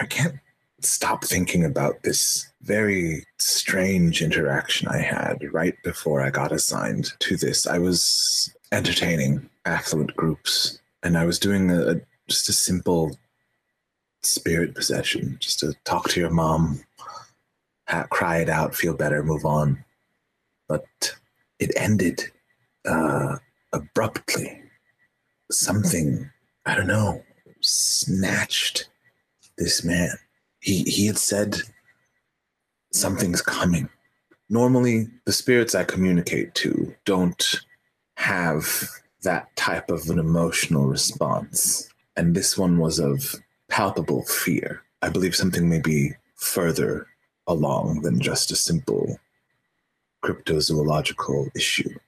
I can't stop thinking about this very strange interaction I had right before I got assigned to this. I was entertaining affluent groups and I was doing a, a just a simple spirit possession, just to talk to your mom, ha- cry it out, feel better, move on. But it ended uh, abruptly. Something, I don't know, snatched this man. He, he had said, Something's coming. Normally, the spirits I communicate to don't have that type of an emotional response. And this one was of palpable fear. I believe something may be further along than just a simple cryptozoological issue.